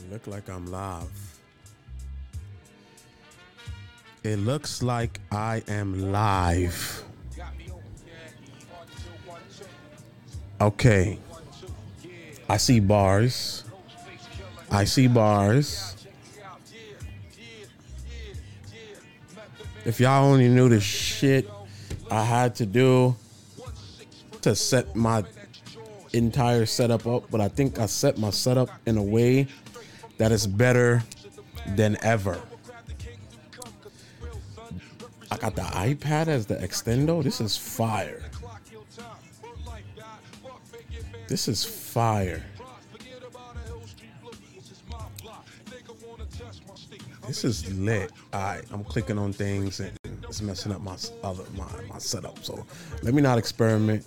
It look like I'm live. It looks like I am live. Okay. I see bars. I see bars. If y'all only knew the shit I had to do to set my entire setup up, but I think I set my setup in a way that is better than ever. I got the iPad as the extendo. This is fire. This is fire. This is lit. All right, I'm clicking on things and it's messing up my other my, my setup. So let me not experiment.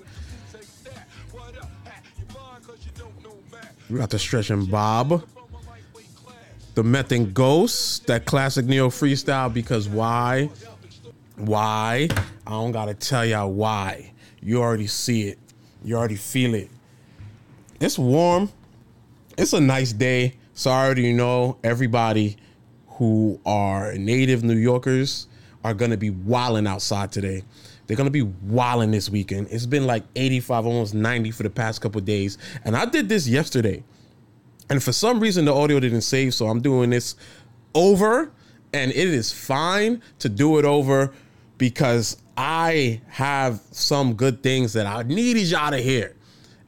We got the stretch and bob. The meth and ghost, that classic neo freestyle. Because why? Why? I don't gotta tell y'all why. You already see it. You already feel it. It's warm. It's a nice day. So I already know everybody who are native New Yorkers are gonna be wilding outside today. They're gonna be wilding this weekend. It's been like 85, almost 90 for the past couple days. And I did this yesterday. And for some reason the audio didn't save, so I'm doing this over. And it is fine to do it over because I have some good things that I needed y'all to hear.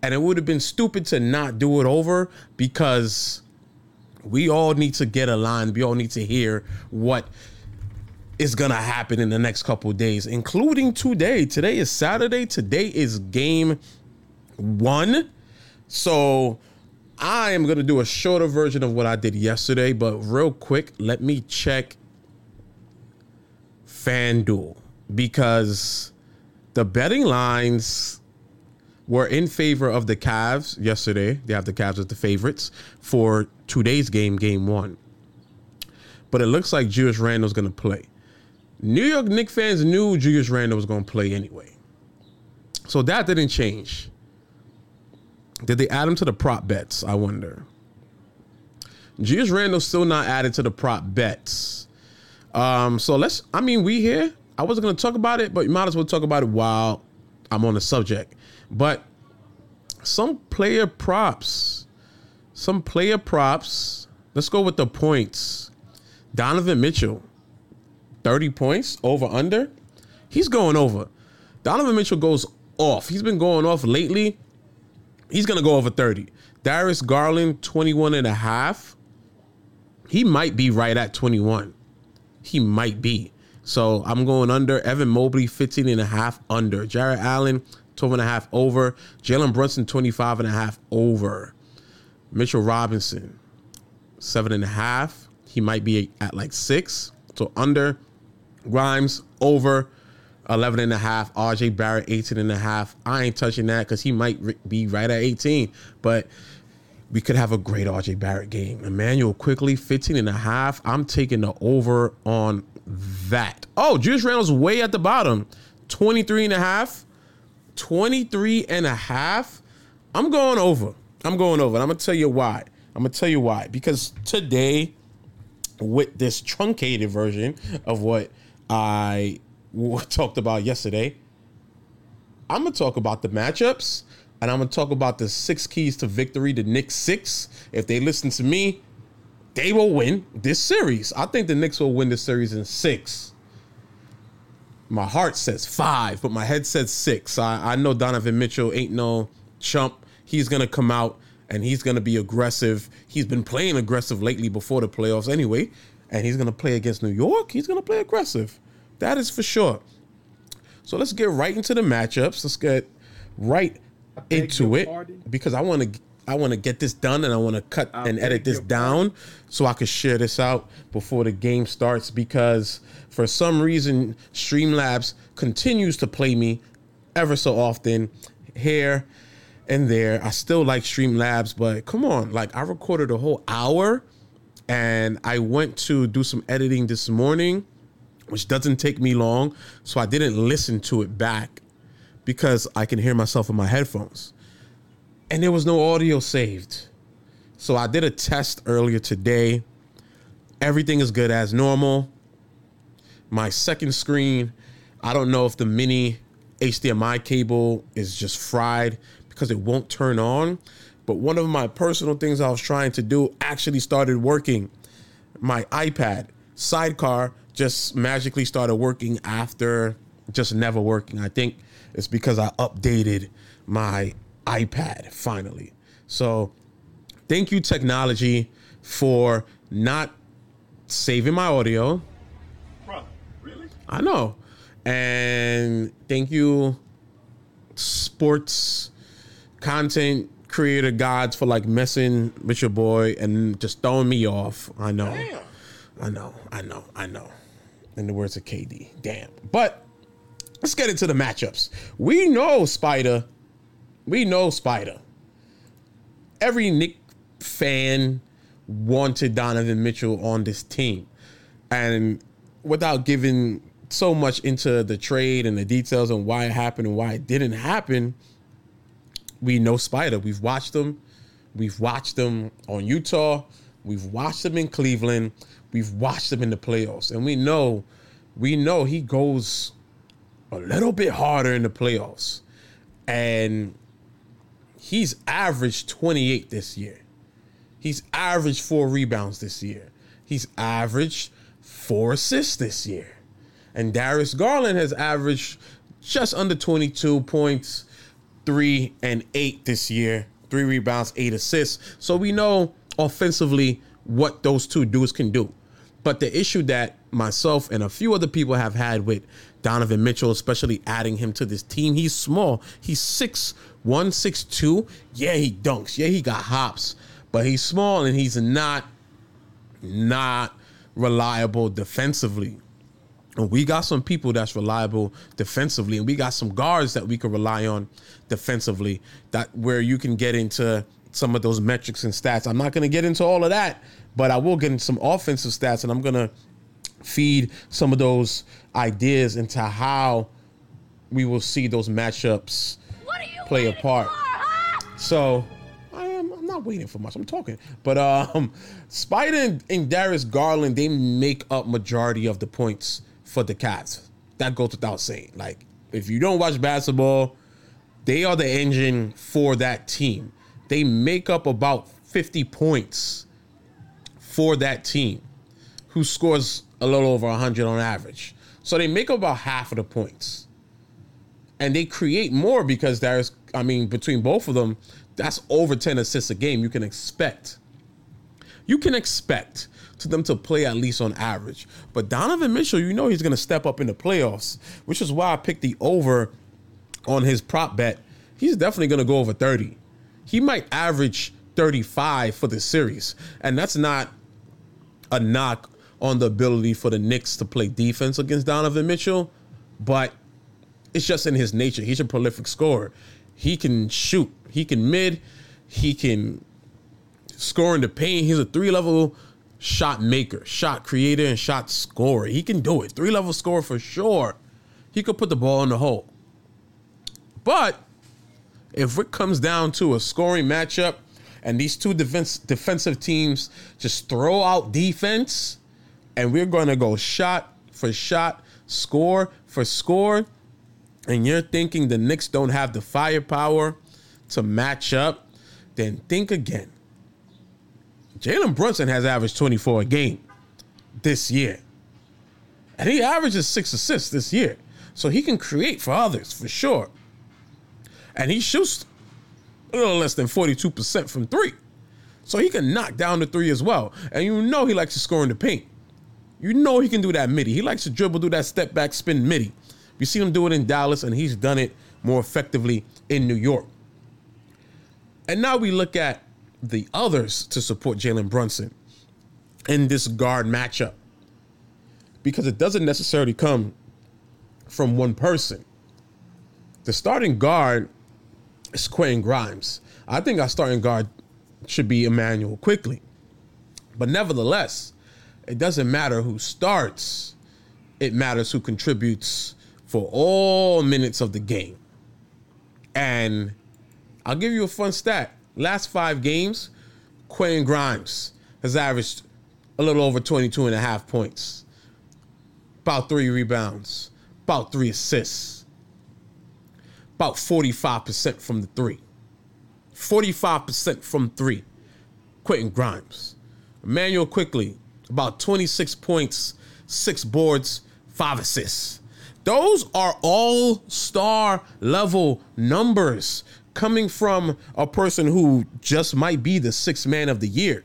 And it would have been stupid to not do it over because we all need to get aligned. We all need to hear what is gonna happen in the next couple days, including today. Today is Saturday. Today is game one. So I am gonna do a shorter version of what I did yesterday, but real quick, let me check FanDuel because the betting lines were in favor of the Cavs yesterday. They have the Cavs as the favorites for today's game, game one. But it looks like Julius Randle's going to play. New York Knicks fans knew Julius Randle was going to play anyway. So that didn't change. Did they add him to the prop bets? I wonder. Julius Randle's still not added to the prop bets. Um, so let's, I mean, we here. I wasn't going to talk about it, but you might as well talk about it while I'm on the subject. But some player props, some player props. Let's go with the points. Donovan Mitchell, 30 points over under. He's going over. Donovan Mitchell goes off. He's been going off lately. He's going to go over 30. Darius Garland, 21 and a half. He might be right at 21. He might be. So I'm going under. Evan Mobley, 15 and a half under. Jarrett Allen, 12 and a half over. Jalen Brunson, 25 and a half over. Mitchell Robinson, seven and a half. He might be at like six. So under. Grimes, over. 11 and a half. RJ Barrett, 18 and a half. I ain't touching that because he might be right at 18. But we could have a great RJ Barrett game. Immanuel Quickley, 15 and a half. I'm taking the over on that. Oh, Julius Randle's way at the bottom. 23 and a half. 23 and a half. I'm going over. I'm going over. And I'm going to tell you why. I'm going to tell you why. Because today, with this truncated version of what I talked about yesterday, I'm to talk about the matchups and I'm to talk about the six keys to victory, the Knicks six. If they listen to me, they will win this series. I think the Knicks will win this series in six. My heart says five, but my head says six. I, I know Donovan Mitchell ain't no chump. He's to come out and he's to be aggressive. He's been playing aggressive lately before the playoffs anyway. And he's to play against New York. He's to play aggressive. That is for sure. So let's get right into the matchups. Let's get right into it because I want to I want to get this done and I want to cut I'll and edit this down so I can share this out before the game starts because for some reason Streamlabs continues to play me ever so often here and there. I still like Streamlabs, but come on, like I recorded a whole hour and I went to do some editing this morning, which doesn't take me long, so I didn't listen to it back because I can hear myself in my headphones and there was no audio saved. So I did a test earlier today. Everything is good as normal. My second screen, I don't know if the mini HDMI cable is just fried because it won't turn on. But one of my personal things I was trying to do actually started working. My iPad sidecar just magically started working after just never working. I think it's because I updated my iPad finally. So thank you, technology, for not saving my audio. Bro, really? I know. And thank you, sports content creator gods, for like messing with your boy and just throwing me off. I know. Damn. I know. I know. I know. In the words of KD. Damn. But let's get into the matchups. We know Spider. We know Spider. Every Knick fan wanted Donovan Mitchell on this team. And without giving so much into the trade and the details on why it happened and why it didn't happen, we know Spider. We've watched them. We've watched them on Utah. We've watched them in Cleveland. We've watched him in the playoffs. And we know, we know he goes a little bit harder in the playoffs. And he's averaged 28 this year. He's averaged four rebounds this year. He's averaged four assists this year. And Darius Garland has averaged just under 22 points, three and eight this year, three rebounds, eight assists. So we know offensively what those two dudes can do. But the issue that myself and a few other people have had with Donovan Mitchell, especially adding him to this team, he's small. He's six one, six two. Yeah, he dunks. Yeah, he got hops, but he's small and he's not not reliable defensively. And we got some people that's reliable defensively, and we got some guards that we can rely on defensively. That where you can get into some of those metrics and stats. I'm not going to get into all of that, but I will get into some offensive stats, and I'm going to feed some of those ideas into how we will see those matchups play a part. So I am I'm not waiting for much. I'm talking. But um Spider and, and Darius Garland, they make up majority of the points for the Cavs. That goes without saying. Like, if you don't watch basketball, they are the engine for that team. They make up about 50 points for that team, who scores a little over 100 on average. So they make up about half of the points. And they create more because there's, I mean, between both of them, that's over 10 assists a game. You can expect. You can expect to them to play at least on average. But Donovan Mitchell, you know he's going to step up in the playoffs, which is why I picked the over on his prop bet. He's definitely going to go over 30. He might average 35 for the series. And that's not a knock on the ability for the Knicks to play defense against Donovan Mitchell, but it's just in his nature. He's a prolific scorer. He can shoot. He can mid. He can score in the paint. He's a three level shot maker, shot creator, and shot scorer. He can do it. Three level scorer for sure. He could put the ball in the hole. But if it comes down to a scoring matchup and these two defense, defensive teams just throw out defense and we're going to go shot for shot, score for score, and you're thinking the Knicks don't have the firepower to match up, then think again. Jalen Brunson has averaged 24 a game this year. And he averages six assists this year. So he can create for others for sure. And he shoots a little less than 42% from three. So he can knock down the three as well. And you know he likes to score in the paint. You know he can do that midi. He likes to dribble, do that step back spin midi. You see him do it in Dallas, and he's done it more effectively in New York. And now we look at the others to support Jalen Brunson in this guard matchup because it doesn't necessarily come from one person. The starting guard is Quentin Grimes. I think our starting guard should be Immanuel Quickley. But nevertheless, it doesn't matter who starts, it matters who contributes for all minutes of the game. And I'll give you a fun stat. Last five games, Quentin Grimes has averaged a little over 22 and a half points, about three rebounds, about three assists, about 45% from the three. 45% from three. Quentin Grimes. Immanuel Quickley, about 26 points, six boards, five assists. Those are all star level numbers coming from a person who just might be the sixth man of the year.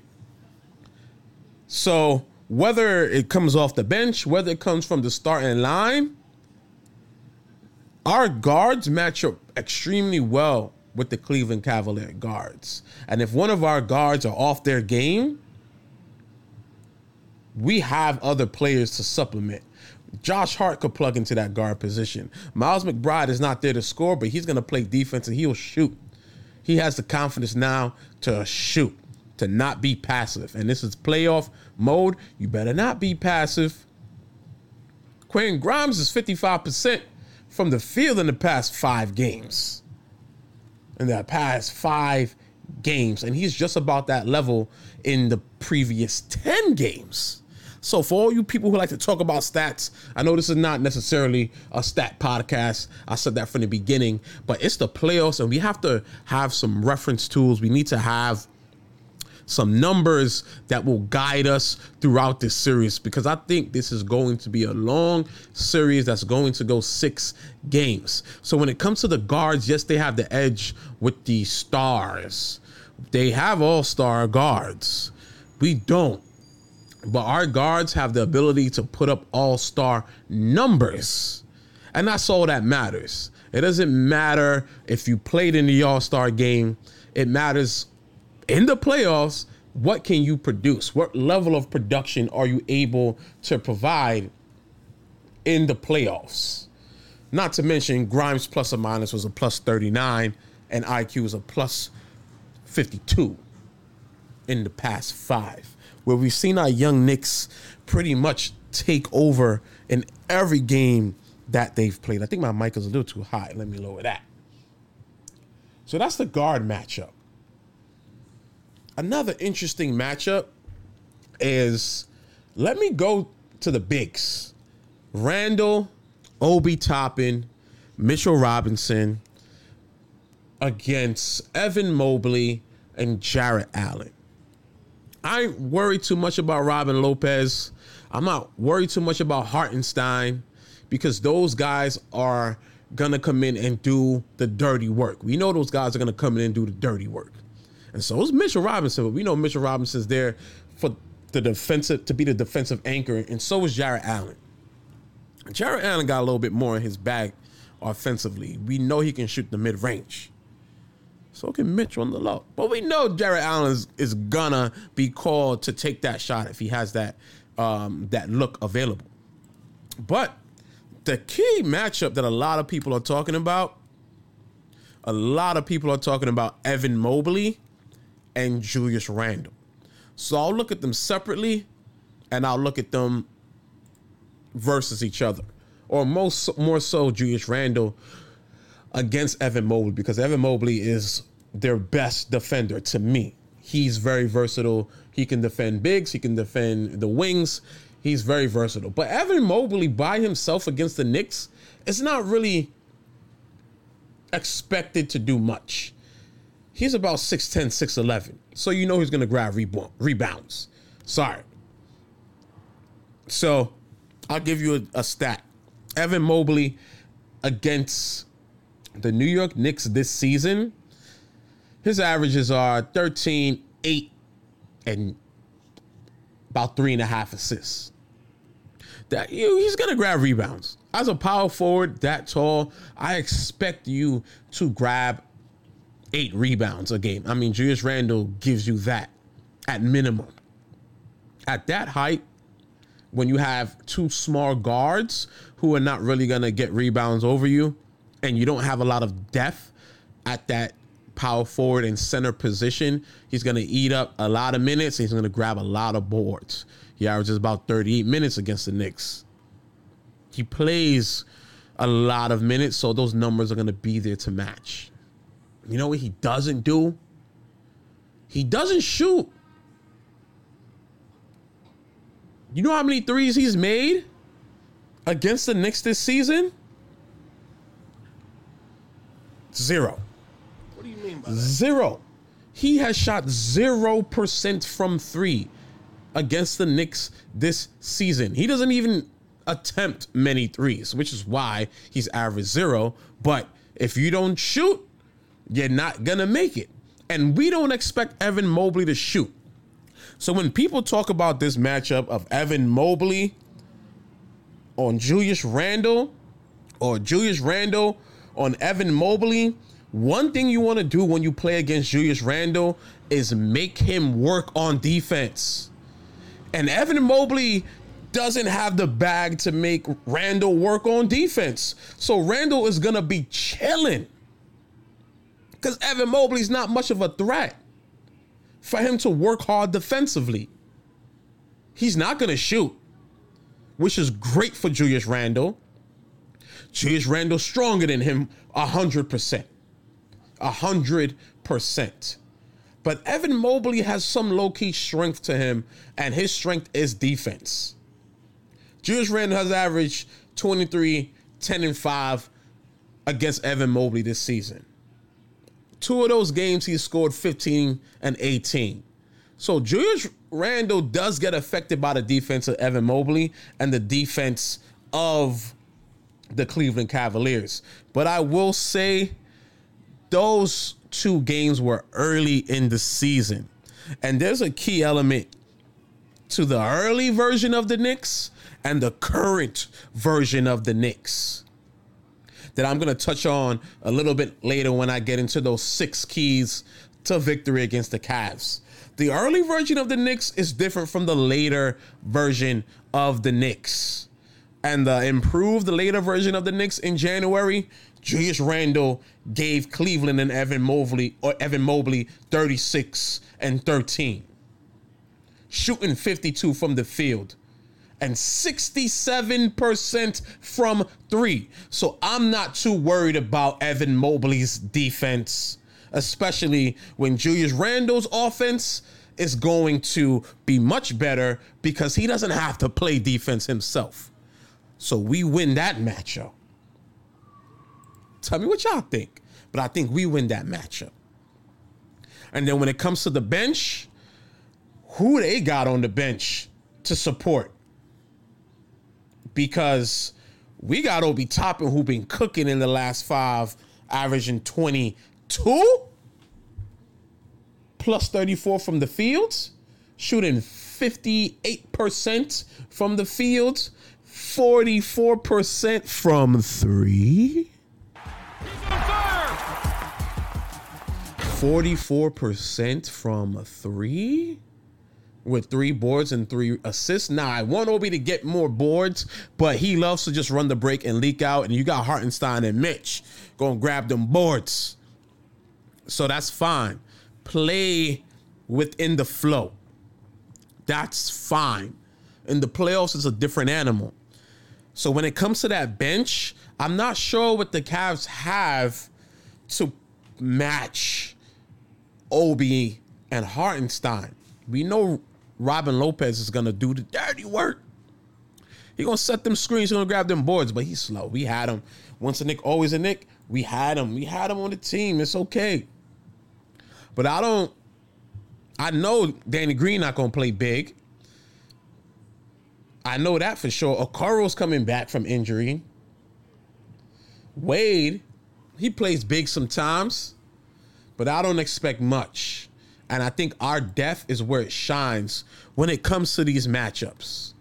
So whether it comes off the bench, whether it comes from the starting line, our guards match up extremely well with the Cleveland Cavalier guards. And if one of our guards are off their game, we have other players to supplement. Josh Hart could plug into that guard position. Miles McBride is not there to score, but he's going to play defense and he'll shoot. He has the confidence now to shoot, to not be passive. And this is playoff mode. You better not be passive. Quentin Grimes is 55% from the field in the past five games. In the past five games. And he's just about that level in the previous 10 games. So for all you people who like to talk about stats, I know this is not necessarily a stat podcast. I said that from the beginning, but it's the playoffs and we have to have some reference tools. We need to have some numbers that will guide us throughout this series because I think this is going to be a long series that's going to go six games. So when it comes to the guards, yes, they have the edge with the stars. They have all star guards. We don't. But our guards have the ability to put up all star numbers. And that's all that matters. It doesn't matter if you played in the all star game, it matters in the playoffs. What can you produce? What level of production are you able to provide in the playoffs? Not to mention, Grimes plus or minus was a plus 39, and IQ was a plus 52 in the past five where we've seen our young Knicks pretty much take over in every game that they've played. I think my mic is a little too high. Let me lower that. So that's the guard matchup. Another interesting matchup is let me go to the bigs. Randle, Obi Toppin, Mitchell Robinson against Evan Mobley and Jarrett Allen. I ain't worried too much about Robin Lopez. I'm not worried too much about Hartenstein because those guys are gonna come in and do the dirty work. We know those guys are gonna come in and do the dirty work. And so is Mitchell Robinson, but we know Mitchell Robinson's there for the defensive to be the defensive anchor, and so is Jarrett Allen. Jarrett Allen got a little bit more in his bag offensively. We know he can shoot the mid range. So can Mitchell on the low. But we know Jarrett Allen is, is gonna be called to take that shot if he has that um, that look available. But the key matchup that a lot of people are talking about, a lot of people are talking about Evan Mobley and Julius Randle. So I'll look at them separately and I'll look at them versus each other. Or most more so Julius Randle against Evan Mobley because Evan Mobley is their best defender to me. He's very versatile. He can defend bigs, he can defend the wings. He's very versatile. But Evan Mobley by himself against the Knicks is not really expected to do much. He's about 6'10, 6'11. So you know he's going to grab rebounds. Sorry. So I'll give you a, a stat. Evan Mobley against the New York Knicks this season his averages are 13, 8, and about three and a half assists. That you, he's gonna grab rebounds. As a power forward that tall, I expect you to grab eight rebounds a game. I mean, Julius Randle gives you that at minimum. At that height, when you have two small guards who are not really gonna get rebounds over you, and you don't have a lot of depth at that power forward and center position, he's going to eat up a lot of minutes. he's going to grab a lot of boards. He averages about 38 minutes against the Knicks. He plays a lot of minutes, so those numbers are going to be there to match. You know what he doesn't do? He doesn't shoot. You know how many threes he's made against the Knicks this season? Zero. What do you mean by that? Zero. He has shot 0% from three against the Knicks this season. He doesn't even attempt many threes, which is why he's average zero. But if you don't shoot, you're not to make it. And we don't expect Evan Mobley to shoot. So when people talk about this matchup of Evan Mobley on Julius Randle or Julius Randle on Evan Mobley, one thing you want to do when you play against Julius Randle is make him work on defense. And Evan Mobley doesn't have the bag to make Randle work on defense. So Randle is going to be chilling. Because Evan Mobley's not much of a threat for him to work hard defensively. He's not going to shoot, which is great for Julius Randle. Julius Randle stronger than him 100%. 100%. But Evan Mobley has some low key strength to him, and his strength is defense. Julius Randle has averaged 23, 10, and 5 against Evan Mobley this season. Two of those games, he scored 15 and 18. So Julius Randle does get affected by the defense of Evan Mobley and the defense of the Cleveland Cavaliers. But I will say those two games were early in the season. And there's a key element to the early version of the Knicks and the current version of the Knicks that I'm going to touch on a little bit later when I get into those six keys to victory against the Cavs. The early version of the Knicks is different from the later version of the Knicks. And the improved later version of the Knicks in January, Julius Randle gave Cleveland and Evan Mobley or Evan Mobley 36 and 13. Shooting 52 from the field and 67% from three. So I'm not too worried about Evan Mobley's defense, especially when Julius Randle's offense is going to be much better because he doesn't have to play defense himself. So we win that matchup. Tell me what y'all think. But I think we win that matchup. And then when it comes to the bench, who they got on the bench to support? Because we got Obi Toppin who been cooking in the last five, averaging 22 plus 34 from the fields, shooting 58% from the fields, 44% from three. 44% from three with three boards and three assists. Now, I want Obi to get more boards, but he loves to just run the break and leak out. And you got Hartenstein and Mitch going to grab them boards. So that's fine. Play within the flow. That's fine. In the playoffs, it's a different animal. So when it comes to that bench, I'm not sure what the Cavs have to match Obi and Hartenstein. We know Robin Lopez is gonna do the dirty work. He gonna set them screens, he gonna grab them boards, but he's slow. We had him. Once a Knick, always a Knick. We had him. We had him on the team. It's okay. But I don't. I know Danny Green not gonna play big. I know that for sure. Okoro's coming back from injury. Wade, he plays big sometimes, but I don't expect much. And I think our depth is where it shines when it comes to these matchups.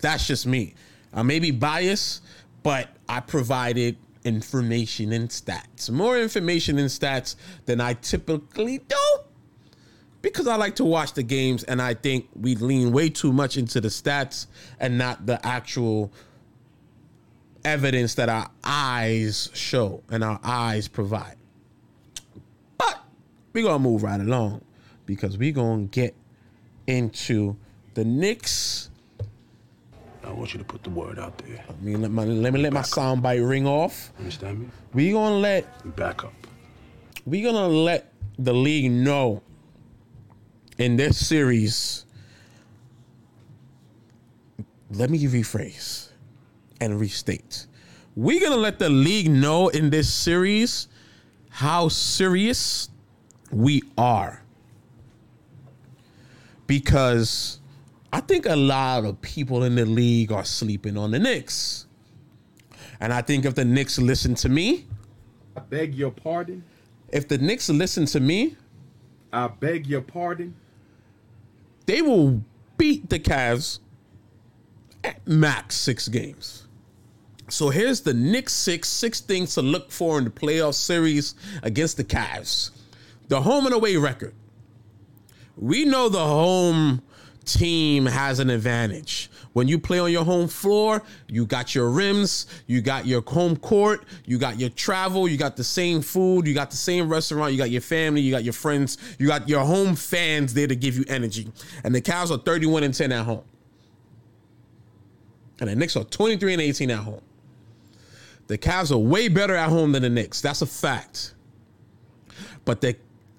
That's just me. I may be biased, but I provided information and stats. More information and stats than I typically do because I like to watch the games and I think we lean way too much into the stats and not the actual evidence that our eyes show and our eyes provide. We're to move right along because we're to get into the Knicks. I want you to put the word out there. I mean, let, my, let me let my sound bite ring off. Understand me? We're to let Back up. we're gonna let the league know in this series. Let me rephrase and restate. We're gonna let the league know in this series how serious we are. Because I think a lot of people in the league are sleeping on the Knicks. And I think if the Knicks listen to me, I beg your pardon. if the Knicks listen to me, I beg your pardon. they will beat the Cavs at max six games. So here's the Knicks six, six things to look for in the playoff series against the Cavs. The home and away record. We know the home team has an advantage. When you play on your home floor, you got your rims, you got your home court, you got your travel, you got the same food, you got the same restaurant, you got your family, you got your friends, you got your home fans there to give you energy. And the Cavs are 31 and 10 at home. And the Knicks are 23 and 18 at home. The Cavs are way better at home than the Knicks. That's a fact. But the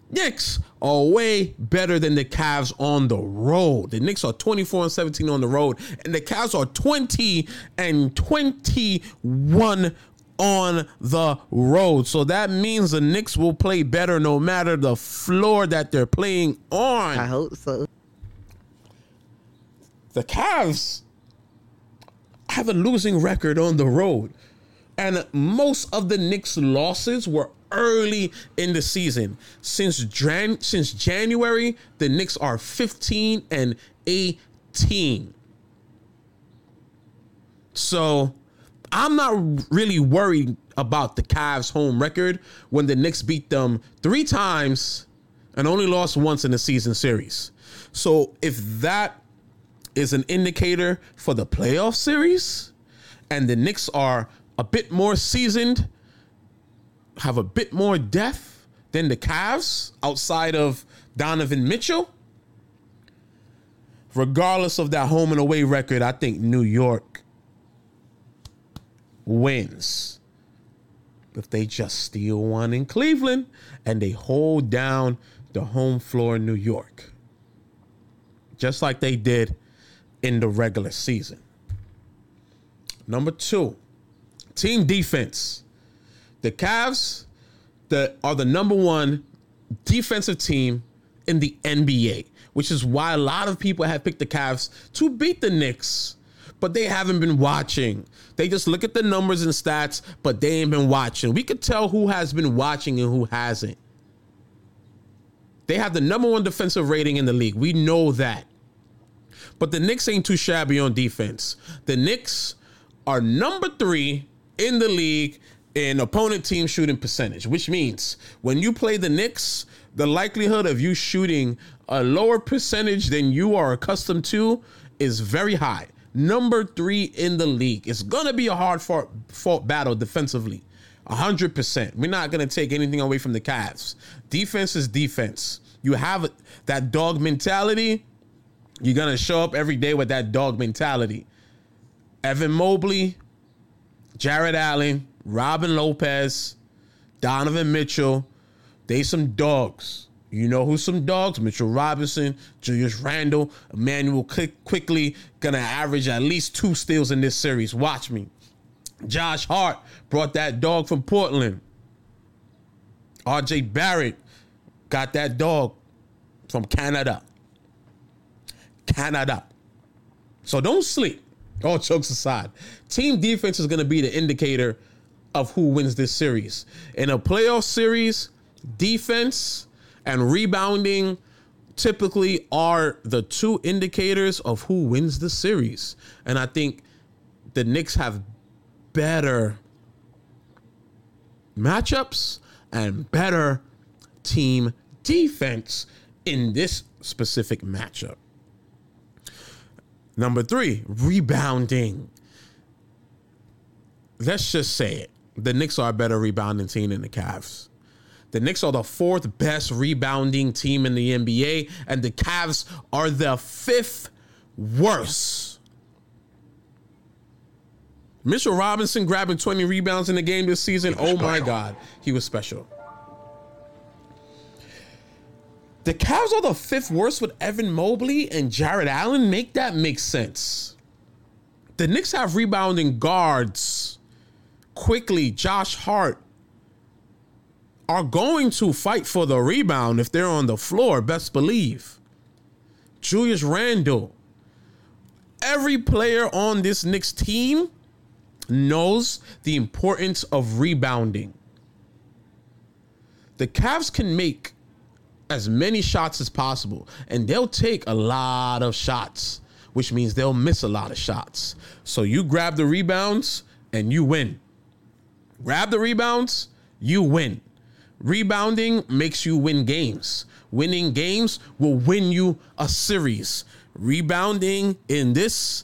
Knicks are way better than the Cavs on the road. The Knicks are 24 and 17 on the road, and the Cavs are 20 and 21 on the road. So that means the Knicks will play better no matter the floor that they're playing on. I hope so. the Cavs have a losing record on the road. And most of the Knicks' losses were early in the season. Since Jan- since January, the Knicks are 15 and 18. So I'm not really worried about the Cavs' home record when the Knicks beat them three times and only lost once in the season series. So if that is an indicator for the playoff series, and the Knicks are a bit more seasoned, have a bit more depth than the Cavs outside of Donovan Mitchell. Regardless of that home and away record, I think New York wins. If they just steal one in Cleveland and they hold down the home floor in New York, just like they did in the regular season. Number two, team defense. The Cavs the, are the number one defensive team in the NBA, which is why a lot of people have picked the Cavs to beat the Knicks, but they haven't been watching. They just look at the numbers and stats, but they ain't been watching. We could tell who has been watching and who hasn't. They have the number one defensive rating in the league. We know that. But the Knicks ain't too shabby on defense. The Knicks are number three in the league in opponent team shooting percentage, which means when you play the Knicks, the likelihood of you shooting a lower percentage than you are accustomed to is very high. Number three in the league. It's gonna be a hard fought, fought battle defensively. 100%. We're not going to take anything away from the Cavs. Defense is defense. You have that dog mentality. You're going to show up every day with that dog mentality. Evan Mobley, Jarrett Allen, Robin Lopez, Donovan Mitchell, they some dogs. You know who's some dogs? Mitchell Robinson, Julius Randle, Immanuel Quick- Quickley gonna average at least two steals in this series. Watch me. Josh Hart brought that dog from Portland. RJ Barrett got that dog from Canada. Canada. So don't sleep. All jokes aside, team defense is going to be the indicator of who wins this series. In a playoff series, defense and rebounding typically are the two indicators of who wins the series. And I think the Knicks have better matchups and better team defense in this specific matchup. Number three, rebounding. Let's just say it. The Knicks are a better rebounding team than the Cavs. The Knicks are the fourth best rebounding team in the NBA, and the Cavs are the fifth worst. Mitchell Robinson grabbing 20 rebounds in the game this season. Oh my God, he was special. The Cavs are the fifth worst with Evan Mobley and Jarrett Allen. Make that make sense. The Knicks have rebounding guards. Quickley, Josh Hart are going to fight for the rebound if they're on the floor, best believe. Julius Randle. Every player on this Knicks team knows the importance of rebounding. The Cavs can make as many shots as possible, and they'll take a lot of shots, which means they'll miss a lot of shots. So you grab the rebounds and you win. Grab the rebounds, you win. Rebounding makes you win games. Winning games will win you a series. Rebounding in this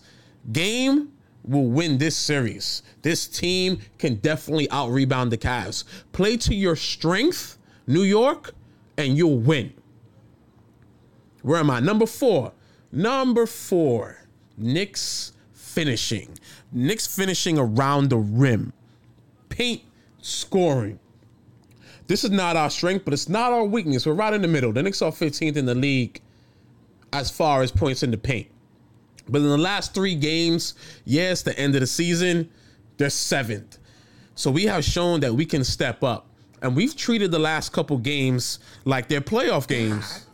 game will win this series. This team can definitely out rebound the Cavs. Play to your strength, New York, and you'll win. Where am I? Number four. Number four. Knicks finishing. Knicks finishing around the rim. Paint scoring. This is not our strength, but it's not our weakness. We're right in the middle. The Knicks are 15th in the league as far as points in the paint. But in the last three games, yes, the end of the season, they're seventh. So we have shown that we can step up. And we've treated the last couple games like they're playoff games.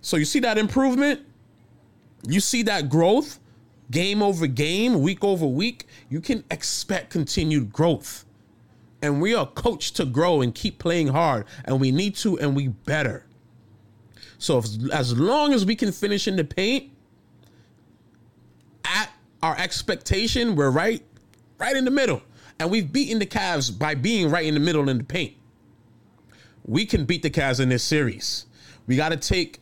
So you see that improvement? You see that growth? Game over game, week over week, you can expect continued growth. And we are coached to grow and keep playing hard. And we need to, and we better. So if, as long as we can finish in the paint at our expectation, we're right, right in the middle. And we've beaten the Cavs by being right in the middle in the paint. We can beat the Cavs in this series. We got to take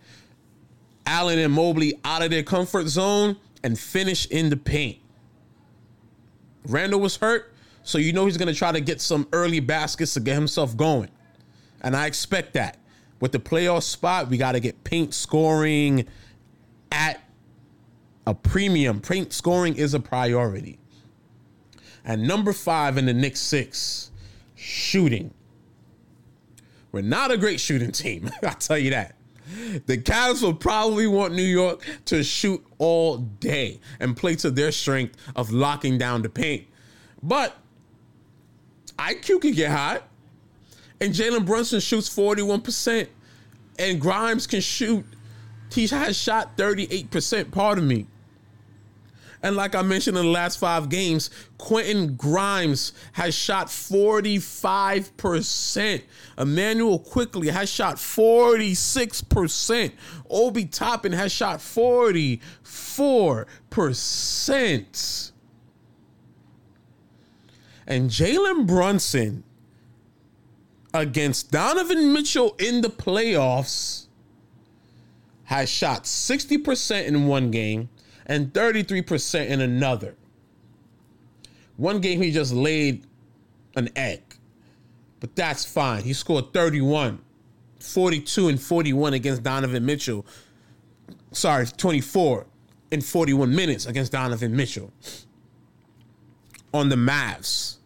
Allen and Mobley out of their comfort zone and finish in the paint. Randle was hurt, so you know he's going to try to get some early baskets to get himself going. And I expect that. With the playoff spot, we got to get paint scoring at a premium. Paint scoring is a priority. And number five in the Knicks six, shooting. We're not a great shooting team. I'll tell you that. The Cavs will probably want New York to shoot all day and play to their strength of locking down the paint. But IQ can get hot. And Jalen Brunson shoots 41%. And Grimes can shoot. He has shot 38%, pardon me. And like I mentioned in the last five games, Quentin Grimes has shot 45%. Immanuel Quickley has shot 46%. Obi Toppin has shot 44%. And Jalen Brunson against Donovan Mitchell in the playoffs has shot 60% in one game and 33% in another. One game he just laid an egg, but that's fine. He scored 31, 42, and 41 against Donovan Mitchell. Sorry, 24 in 41 minutes against Donovan Mitchell on the Mavs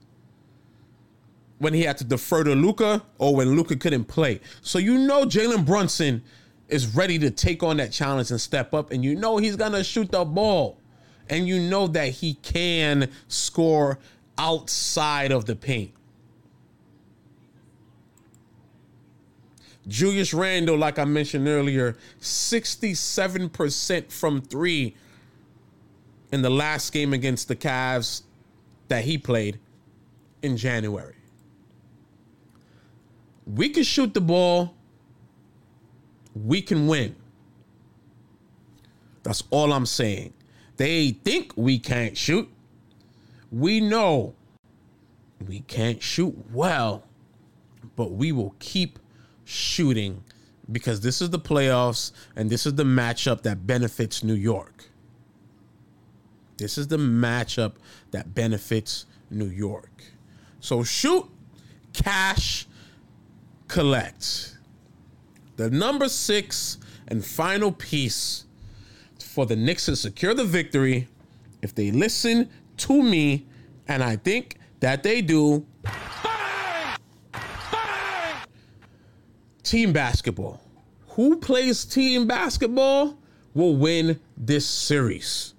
when he had to defer to Luka or when Luka couldn't play. So you know Jalen Brunson is ready to take on that challenge and step up, and you know he's gonna shoot the ball, and you know that he can score outside of the paint. Julius Randle, like I mentioned earlier, 67% from three in the last game against the Cavs that he played in January. We can shoot the ball we can win. That's all I'm saying. They think we can't shoot. We know we can't shoot well, but we will keep shooting because this is the playoffs and this is the matchup that benefits New York. This is the matchup that benefits New York. So shoot, cash, collect the number six and final piece for the Knicks to secure the victory if they listen to me, and I think that they do. Team basketball. who plays team basketball will win this series.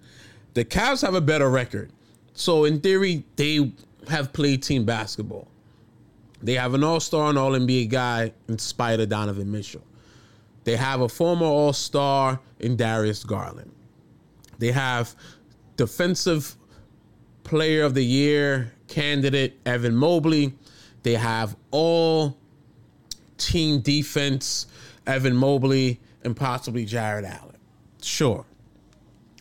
The Cavs have a better record. So in theory, they have played team basketball. They have an all-star and all-NBA guy in spite of Donovan Mitchell. They have a former all-star in Darius Garland. They have defensive player of the year candidate Evan Mobley. They have all team defense Evan Mobley and possibly Jarrett Allen. Sure.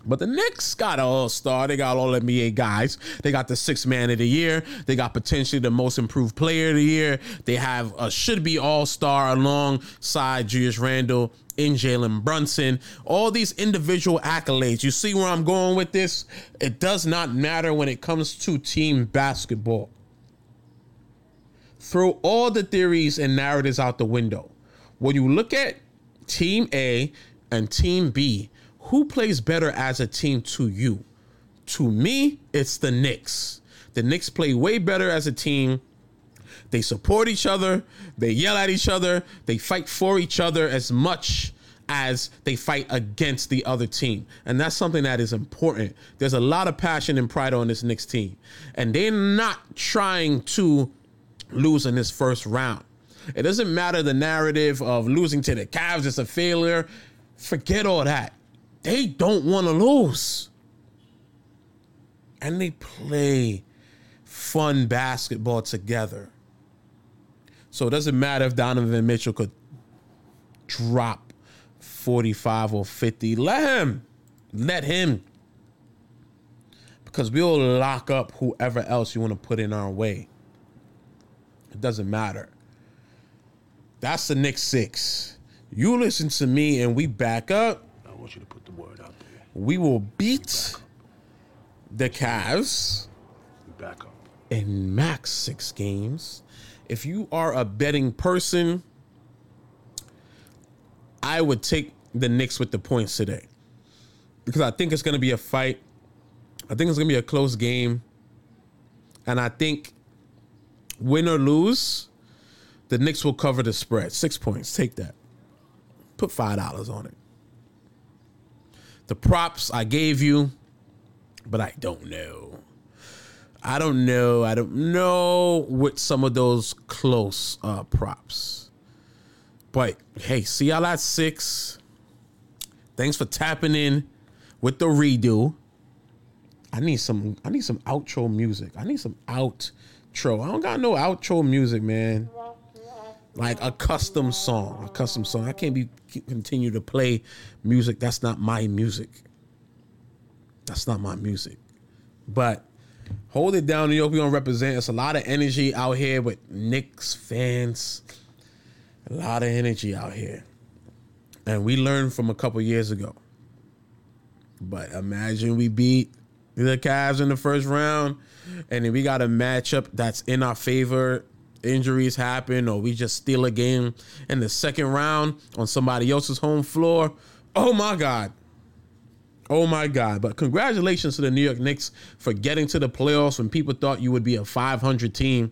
But the Knicks got an all star. They got all NBA guys. They got the sixth man of the year. They got potentially the most improved player of the year. They have a should be all star alongside Julius Randle in Jalen Brunson. All these individual accolades. You see where I'm going with this? It does not matter when it comes to team basketball. Throw all the theories and narratives out the window. When you look at Team A and Team B, who plays better as a team to you? To me, it's the Knicks. The Knicks play way better as a team. They support each other, they yell at each other, they fight for each other as much as they fight against the other team. And that's something that is important. There's a lot of passion and pride on this Knicks team. And they're not trying to lose in this first round. It doesn't matter the narrative of losing to the Cavs it's a failure. Forget all that. They don't want to lose. And they play fun basketball together. So it doesn't matter if Donovan Mitchell could drop 45 or 50. Let him. Let him. Because we'll lock up whoever else you want to put in our way. It doesn't matter. That's the Knicks six. You listen to me and we back up. I want you to put the word out there. We will beat the Cavs back up. in max six games. If you are a betting person, I would take the Knicks with the points today because I think it's going to be a fight. I think it's going to be a close game. And I think win or lose, the Knicks will cover the spread. Six points. Take that. Put $5 on it. The props I gave you, but I don't know. I don't know. I don't know with some of those close uh, props. But hey, see y'all at six. Thanks for tapping in with the redo. I need some. I need some outro music. I need some outro. I don't got no outro music, man. Like a custom song, a custom song. I can't be continue to play music. That's not my music. That's not my music. But hold it down, New York. We gonna represent. It's a lot of energy out here with Knicks fans. A lot of energy out here, and we learned from a couple years ago. But imagine we beat the Cavs in the first round, and then we got a matchup that's in our favor. Injuries happen, or we just steal a game in the second round on somebody else's home floor. Oh my God. Oh my God. But congratulations to the New York Knicks for getting to the playoffs when people thought you would be a 500 team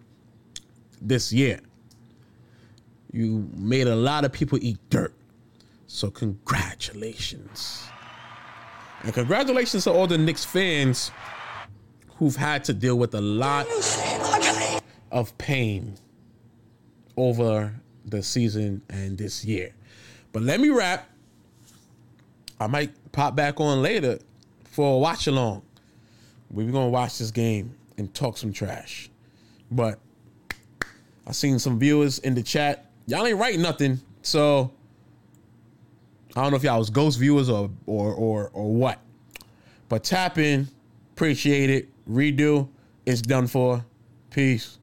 this year. You made a lot of people eat dirt. So congratulations. And congratulations to all the Knicks fans who've had to deal with a lot of pain over the season and this year. But let me wrap. I might pop back on later for a watch along. We're gonna watch this game and talk some trash. But I seen some viewers in the chat. Y'all ain't write nothing, so I don't know if y'all was ghost viewers or or or or what. But tap in, appreciate it. Redo, it's done for. Peace.